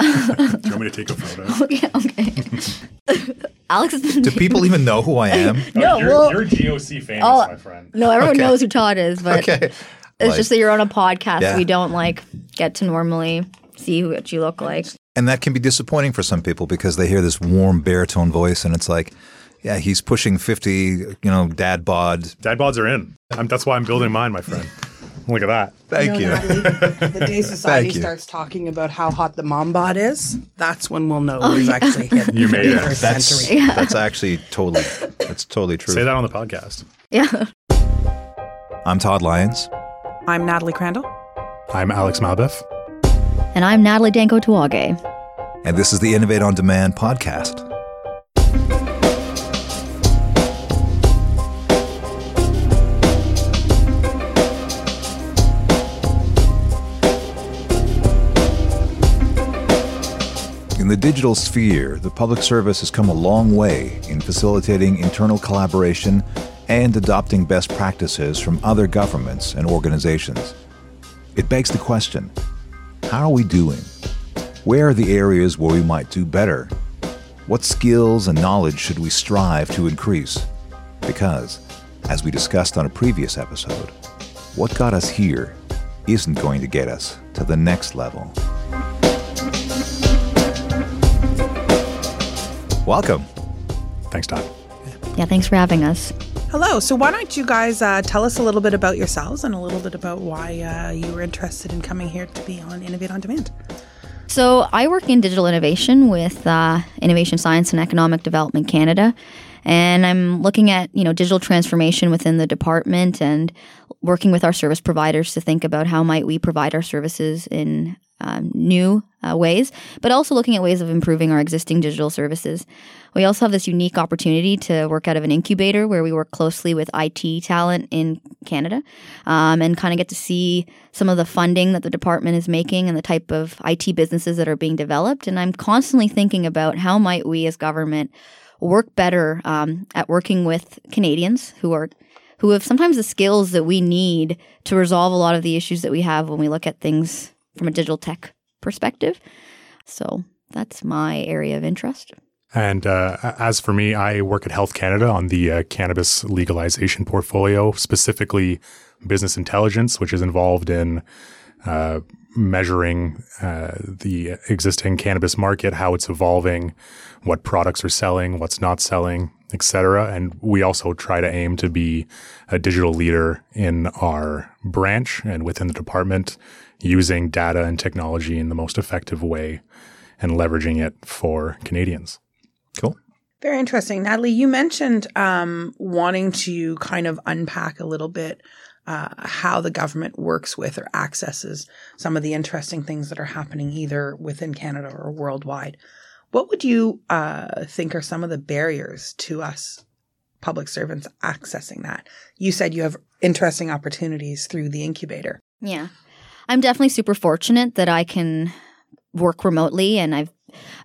Do you want me to take a photo? Okay, okay. Alex has been. Do people even know who I am? No, Oh, you're, well- you're GOC famous, Oh, my friend. No, everyone Okay. knows who Todd is, but okay. it's Like- just that you're on a podcast. Yeah. We don't like get to normally see what you look like. And that can be disappointing for some people because they hear this warm baritone voice and it's like, yeah, he's pushing 50, you know, dad bod. Dad bods are in. I'm, that's why I'm building mine, my friend. Look at that. Thank know, you. Natalie, the day society Thank you. starts talking about how hot the mom bod is, that's when we'll know oh, we've actually hit You made it. the That's century. that's actually totally that's totally true. Say that on the podcast. Yeah. I'm Todd Lyons. I'm Natalie Crandall. I'm Alex Malbeff. And I'm Natalie Danko Tuage. And this is the Innovate on Demand podcast. In the digital sphere, the public service has come a long way in facilitating internal collaboration and adopting best practices from other governments and organizations. It begs the question how are we doing? Where are the areas where we might do better? What skills and knowledge should we strive to increase? Because, as we discussed on a previous episode, what got us here isn't going to get us to the next level. Welcome. Thanks, Todd. Yeah, thanks for having us. Hello. So, why don't you guys uh, tell us a little bit about yourselves and a little bit about why uh, you were interested in coming here to be on Innovate on Demand? So I work in digital innovation with uh, Innovation Science and Economic Development Canada, and I'm looking at you know digital transformation within the department and working with our service providers to think about how might we provide our services in um, new uh, ways, but also looking at ways of improving our existing digital services. We also have this unique opportunity to work out of an incubator where we work closely with IT talent in Canada um, and kind of get to see some of the funding that the department is making and the type of IT businesses that are being developed. And I'm constantly thinking about how might we as government work better um, at working with Canadians who are who have sometimes the skills that we need to resolve a lot of the issues that we have when we look at things from a digital tech perspective. So that's my area of interest. And uh, as for me, I work at Health Canada on the uh, cannabis legalization portfolio, specifically business intelligence, which is involved in uh, measuring uh, the existing cannabis market, how it's evolving, what products are selling, what's not selling, et cetera. And we also try to aim to be a digital leader in our branch and within the department, using data and technology in the most effective way and leveraging it for Canadians. Cool. Very interesting. Natalie, you mentioned um, wanting to kind of unpack a little bit uh, how the government works with or accesses some of the interesting things that are happening either within Canada or worldwide. What would you uh, think are some of the barriers to us public servants accessing that? You said you have interesting opportunities through the incubator. Yeah. I'm definitely super fortunate that I can work remotely and I've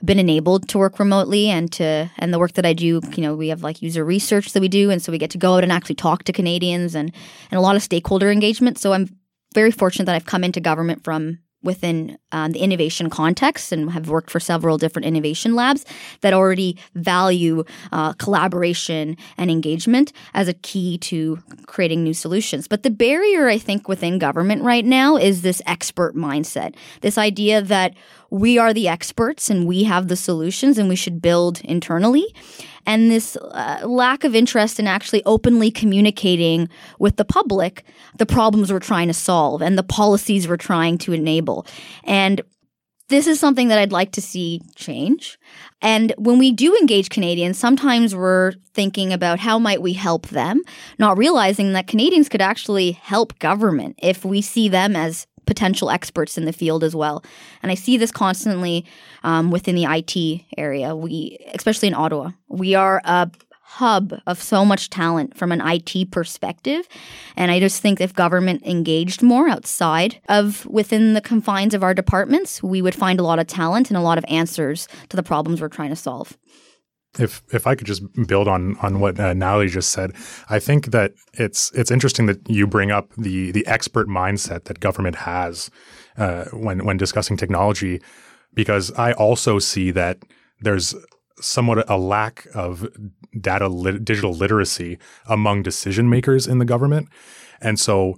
been enabled to work remotely and to and the work that I do, you know, we have like user research that we do and so we get to go out and actually talk to Canadians and and a lot of stakeholder engagement. So I'm very fortunate that I've come into government from within um, the innovation context and have worked for several different innovation labs that already value uh, collaboration and engagement as a key to creating new solutions. But the barrier, I think, within government right now is this expert mindset, this idea that we are the experts and we have the solutions and we should build internally. And this uh, lack of interest in actually openly communicating with the public the problems we're trying to solve and the policies we're trying to enable. And this is something that I'd like to see change. And when we do engage Canadians, sometimes we're thinking about how might we help them, not realizing that Canadians could actually help government if we see them as potential experts in the field as well. And I see this constantly um, within the IT area. We, especially in Ottawa, we are a hub of so much talent from an IT perspective. And I just think if government engaged more outside of within the confines of our departments, we would find a lot of talent and a lot of answers to the problems we're trying to solve. If if I could just build on on what uh, Natalie just said, I think that it's it's interesting that you bring up the the expert mindset that government has uh, when when discussing technology. because I also see that there's somewhat a lack of data lit- digital literacy among decision makers in the government. And so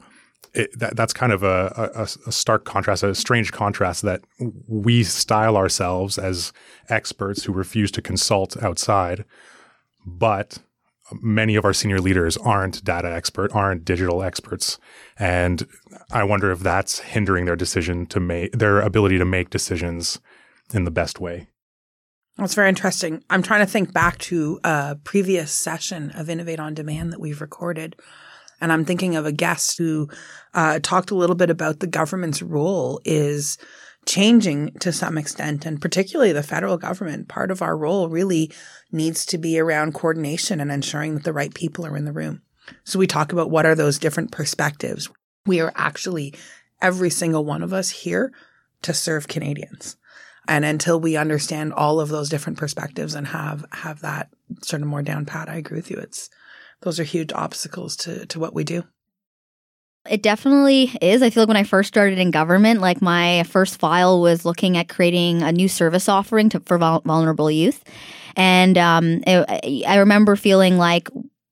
it, that, that's kind of a, a, a, stark contrast, a strange contrast that we style ourselves as experts who refuse to consult outside, but many of our senior leaders aren't data expert, aren't digital experts, and I wonder if that's hindering their decision to make their ability to make decisions in the best way. That's very interesting. I'm trying to think back to a previous session of Innovate on Demand that we've recorded. And I'm thinking of a guest who uh, talked a little bit about the government's role is changing to some extent, and particularly the federal government. Part of our role really needs to be around coordination and ensuring that the right people are in the room. So we talk about what are those different perspectives. We are actually, every single one of us here to serve Canadians. And until we understand all of those different perspectives and have, have that sort of more down pat, I agree with you. It's, those are huge obstacles to, to what we do. It definitely is. I feel like when I first started in government, like my first file was looking at creating a new service offering to, for vulnerable youth. And um, it, I remember feeling like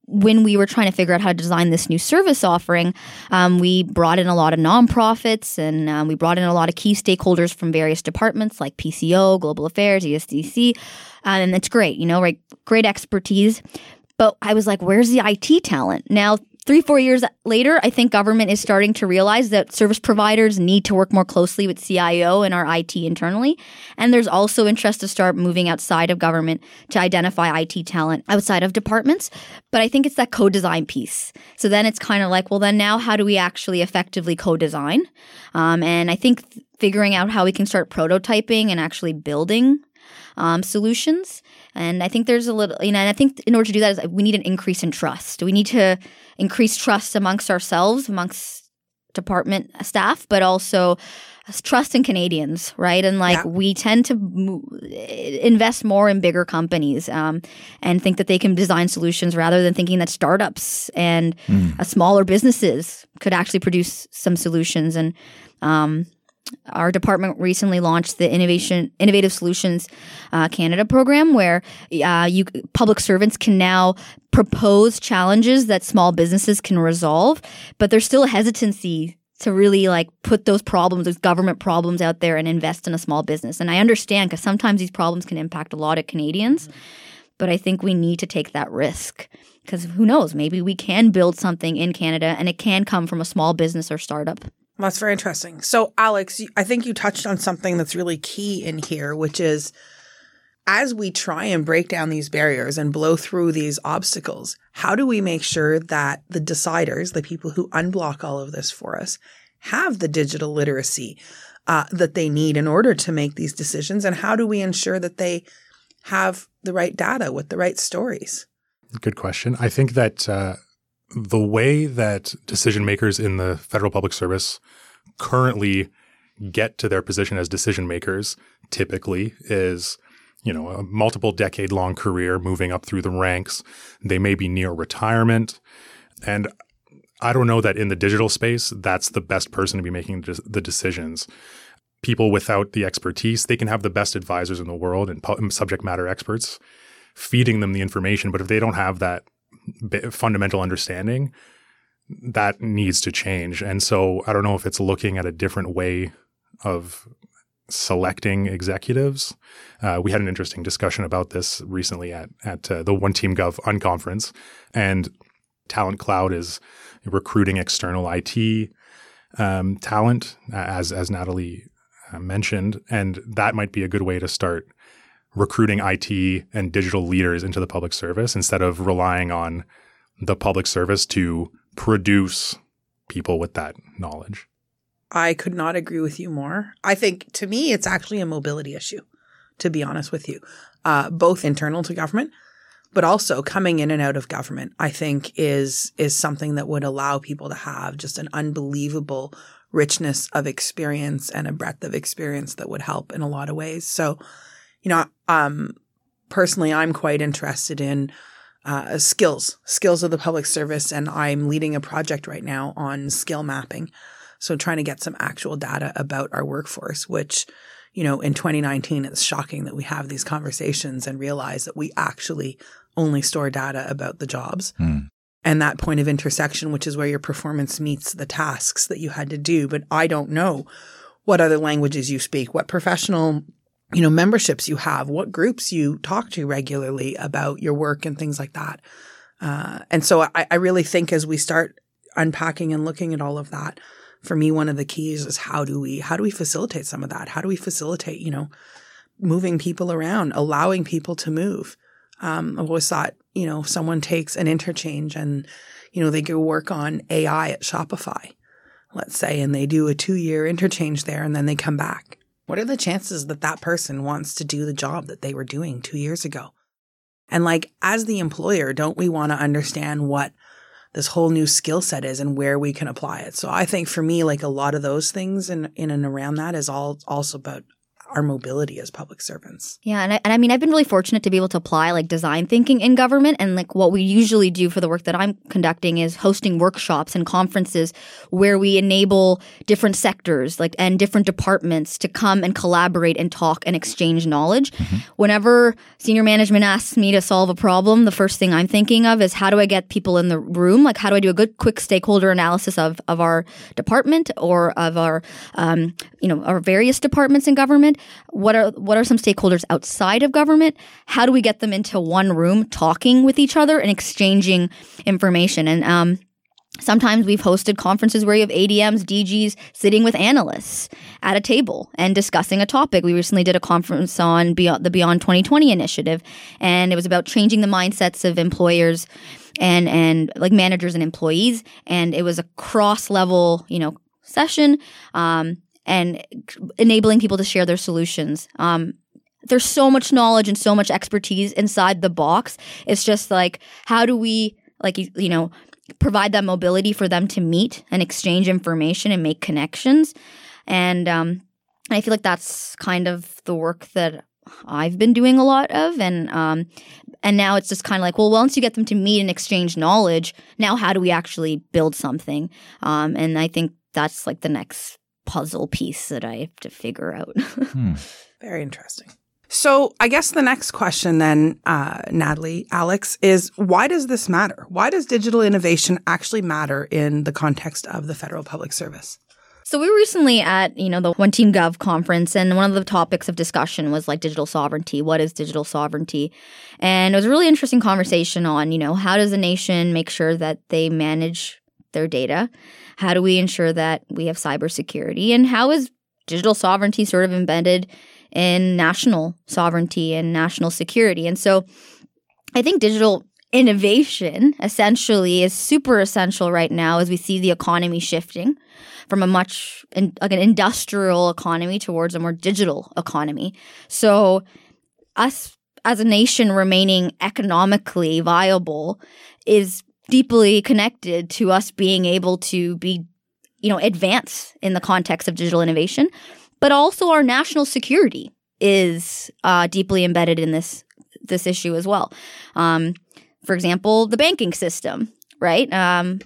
when we were trying to figure out how to design this new service offering, um, we brought in a lot of nonprofits and um, we brought in a lot of key stakeholders from various departments like PCO, Global Affairs, ESDC. and it's great, you know, right? Great expertise. But I was like, where's the IT talent? Now, three, four years later, I think government is starting to realize that service providers need to work more closely with CIO and our IT internally. And there's also interest to start moving outside of government to identify IT talent outside of departments. But I think it's that co-design piece. So then it's kind of like, well, then now how do we actually effectively co-design? Um, and I think figuring out how we can start prototyping and actually building um, solutions. And I think there's a little, you know, and I think in order to do that, is we need an increase in trust. We need to increase trust amongst ourselves, amongst department staff, but also trust in Canadians, right? And like yeah. we tend to invest more in bigger companies um, and think that they can design solutions rather than thinking that startups and mm. uh, smaller businesses could actually produce some solutions. And um, our department recently launched the innovation innovative solutions uh, canada program where uh, you public servants can now propose challenges that small businesses can resolve but there's still a hesitancy to really like put those problems those government problems out there and invest in a small business. And i understand because sometimes these problems can impact a lot of canadians mm-hmm. but i think we need to take that risk because who knows? Maybe we can build something in canada and it can come from a small business or startup that's very interesting. So, Alex, I think you touched on something that's really key in here, which is as we try and break down these barriers and blow through these obstacles, how do we make sure that the deciders, the people who unblock all of this for us, have the digital literacy uh, that they need in order to make these decisions? And how do we ensure that they have the right data with the right stories? Good question. I think that uh, the way that decision makers in the federal public service currently get to their position as decision makers typically is you know a multiple decade long career moving up through the ranks. They may be near retirement. And i don't know that in the digital space that's the best person to be making the decisions. People without the expertise they can have the best advisors in the world and subject matter experts feeding them the information but if they don't have that fundamental understanding that needs to change. And so I don't know if it's looking at a different way of selecting executives. Uh, we had an interesting discussion about this recently at at uh, the One Team Gov unconference, and Talent Cloud is recruiting external IT um, talent, as as Natalie uh, mentioned, and that might be a good way to start recruiting IT and digital leaders into the public service instead of relying on the public service to produce people with that knowledge. I could not agree with you more. I think to me, it's actually a mobility issue, to be honest with you, uh, both internal to government, but also coming in and out of government. I think is is something that would allow people to have just an unbelievable richness of experience and a breadth of experience that would help in a lot of ways. So, you know, um, personally, I'm quite interested in uh, skills, skills of the public service, and I'm leading a project right now on skill mapping. So trying to get some actual data about our workforce, which, you know, in 2019, it's shocking that we have these conversations and realize that we actually only store data about the jobs. And that point of intersection, which is where your performance meets the tasks that you had to do. But I don't know what other languages you speak, what professional, you know, memberships you have, what groups you talk to regularly about your work and things like that. Uh, and so I, I really think as we start unpacking and looking at all of that, for me, one of the keys is how do we how do we facilitate some of that? How do we facilitate, you know, moving people around, allowing people to move? Um, I've always thought, you know, someone takes an interchange and, you know, they go work on AI at Shopify, let's say, and they do a two year interchange there and then they come back. What are the chances that that person wants to do the job that they were doing two years ago? And like, as the employer, don't we want to understand what this whole new skill set is and where we can apply it? So I think for me, like a lot of those things in, in and around that is all also about our mobility as public servants. Yeah, and I, and I mean, I've been really fortunate to be able to apply like design thinking in government. And like what we usually do for the work that I'm conducting is hosting workshops and conferences where we enable different sectors like and different departments to come and collaborate and talk and exchange knowledge. Whenever senior management asks me to solve a problem, the first thing I'm thinking of is how do I get people in the room? Like how do I do a good quick stakeholder analysis of of our department or of our um, you know our various departments in government? What are what are some stakeholders outside of government? How do we get them into one room talking with each other and exchanging information? And um, Sometimes we've hosted conferences where you have ADMs, DGs sitting with analysts at a table and discussing a topic. We recently did a conference on Beyond, the Beyond 2020 initiative, and it was about changing the mindsets of employers and and like managers and employees. And it was a cross level, you know, session, um, and enabling people to share their solutions. Um, there's so much knowledge and so much expertise inside the box. It's just like how do we like you, you know provide that mobility for them to meet and exchange information and make connections. And um, I feel like that's kind of the work that I've been doing a lot of, and um, and now it's just kind of like, well, once you get them to meet and exchange knowledge, now how do we actually build something? Um, and I think that's like the next puzzle piece that I have to figure out. Very interesting. So I guess the next question then, uh, Natalie, Alex, is why does this matter? Why does digital innovation actually matter in the context of the federal public service? So we were recently at, you know, the One Team Gov conference and one of the topics of discussion was like digital sovereignty. What is digital sovereignty? And it was a really interesting conversation on, you know, how does a nation make sure that they manage their data? How do we ensure that we have cybersecurity? And how is digital sovereignty sort of embedded in national sovereignty and national security? And so I think digital innovation essentially is super essential right now as we see the economy shifting from a much in, like an industrial economy towards a more digital economy. So us as a nation remaining economically viable is deeply connected to us being able to be you know advance in the context of digital innovation but also our national security is uh, deeply embedded in this this issue as well. Um, for example the banking system right? Um,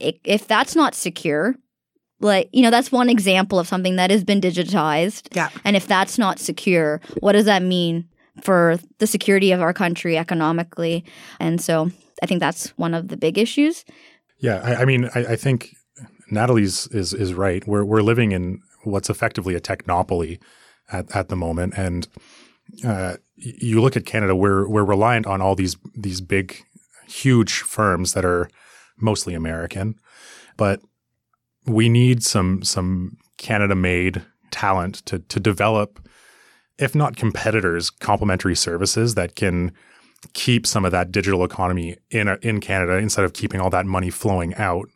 if, if that's not secure like you know that's one example of something that has been digitized. Yeah. and if that's not secure what does that mean for the security of our country economically? And so i think that's one of the big issues Yeah, I, I mean, I, I think Natalie's is is right. We're we're living in what's effectively a technopoly at, at the moment, and uh, you look at Canada. We're we're reliant on all these these big, huge firms that are mostly American, but we need some some Canada made talent to to develop, if not competitors, complementary services that can keep some of that digital economy in in Canada instead of keeping all that money flowing out.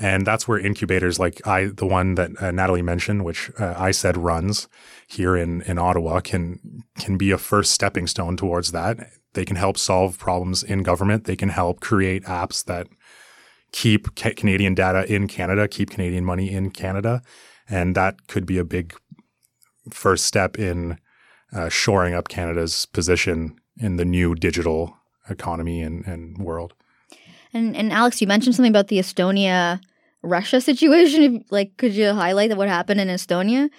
And that's where incubators like I, the one that uh, Natalie mentioned, which uh, I said runs here in in Ottawa, can can be a first stepping stone towards that. They can help solve problems in government. They can help create apps that keep ca- Canadian data in Canada, keep Canadian money in Canada, and that could be a big first step in uh, shoring up Canada's position in the new digital economy and, and world. and and alex you mentioned something about the estonia russia situation like could you highlight what happened in estonia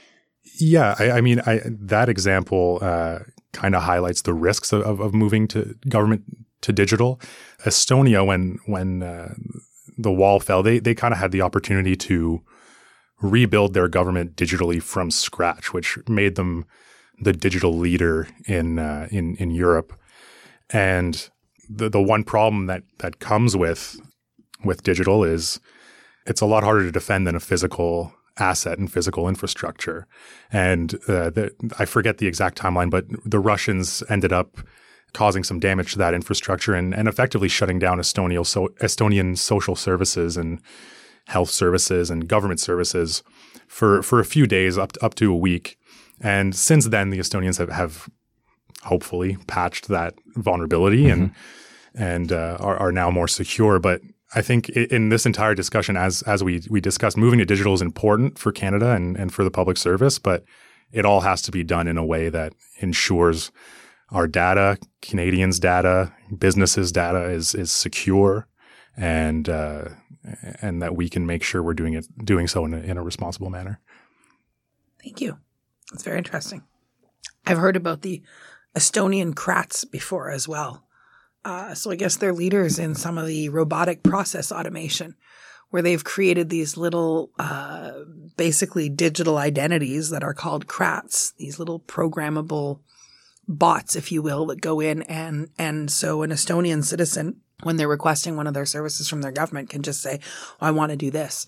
Yeah, I, I mean, I, that example uh, kind of highlights the risks of, of, of, moving to government to digital. Estonia, when when uh, the wall fell, they they kind of had the opportunity to rebuild their government digitally from scratch, which made them the digital leader in uh, in in Europe. And the the one problem that that comes with with digital is it's a lot harder to defend than a physical asset and physical infrastructure. And uh, the, I forget the exact timeline, but the Russians ended up causing some damage to that infrastructure and, and effectively shutting down Estonia, so, Estonian social services and health services and government services for, for a few days, up to, up to a week. And since then, the Estonians have, have hopefully patched that vulnerability mm-hmm. and and uh, are, are now more secure. But I think in this entire discussion, as as we we discussed, moving to digital is important for Canada and, and for the public service, but it all has to be done in a way that ensures our data, Canadians' data, businesses' data is is secure, and uh, and that we can make sure we're doing it doing so in a, in a responsible manner. Thank you. It's very interesting. I've heard about the Estonian Kratts before as well. Uh, so I guess they're leaders in some of the robotic process automation, where they've created these little, uh, basically digital identities that are called kratts, these little programmable bots, if you will, that go in and and so an Estonian citizen, when they're requesting one of their services from their government, can just say, oh, "I want to do this."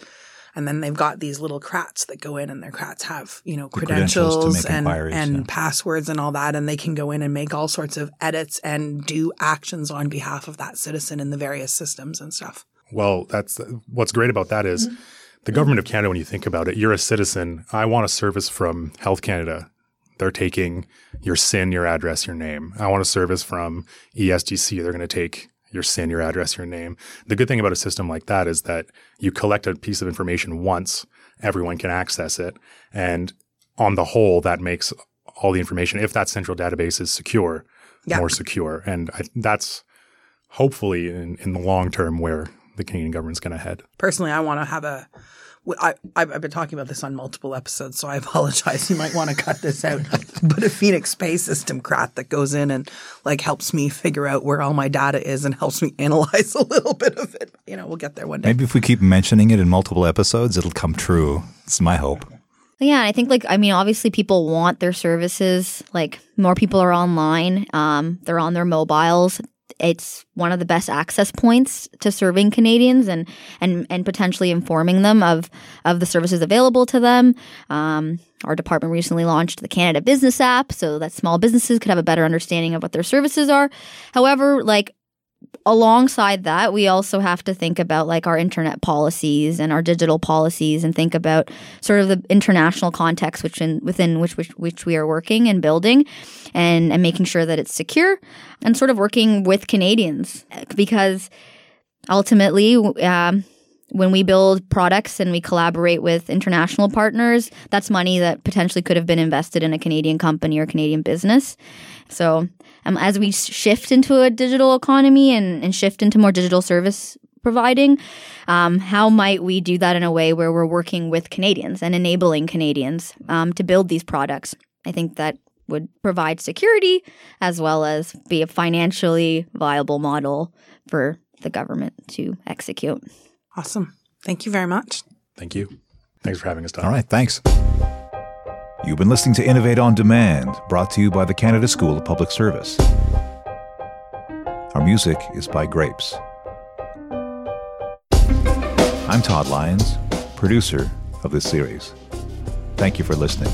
And then they've got these little kratts that go in and their kratts have, you know, credentials, credentials and, and yeah. passwords and all that. And they can go in and make all sorts of edits and do actions on behalf of that citizen in the various systems and stuff. Well, that's what's great about that is mm-hmm. the government of Canada, when you think about it, you're a citizen. I want a service from Health Canada. They're taking your SIN, your address, your name. I want a service from ESDC. They're going to take your SIN, your address, your name. The good thing about a system like that is that you collect a piece of information once, everyone can access it. And on the whole, that makes all the information, if that central database is secure, yeah. more secure. And I, that's hopefully in, in the long term where the Canadian government's going to head. Personally, I want to have a I, I've been talking about this on multiple episodes, so I apologize. You might want to cut this out. but a Phoenix Space System kratt that goes in and like helps me figure out where all my data is and helps me analyze a little bit of it. You know, we'll get there one day. Maybe if we keep mentioning it in multiple episodes, it'll come true. It's my hope. Yeah, I think like I mean, obviously people want their services. Like more people are online. Um, they're on their mobiles it's one of the best access points to serving Canadians and and and potentially informing them of of the services available to them. Um, our department recently launched the Canada Business app so that small businesses could have a better understanding of what their services are. However, like alongside that, we also have to think about like our internet policies and our digital policies and think about sort of the international context which in, within which, which, which we are working and building and, and making sure that it's secure and sort of working with Canadians because ultimately, um, when we build products and we collaborate with international partners, that's money that potentially could have been invested in a Canadian company or Canadian business. So, um, as we shift into a digital economy and, and shift into more digital service providing, um, how might we do that in a way where we're working with Canadians and enabling Canadians um, to build these products? I think that would provide security as well as be a financially viable model for the government to execute. Awesome. Thank you very much. Thank you. Thanks for having us, Tom. All right. Thanks. You've been listening to Innovate on Demand, brought to you by the Canada School of Public Service. Our music is by Grapes. I'm Todd Lyons, producer of this series. Thank you for listening.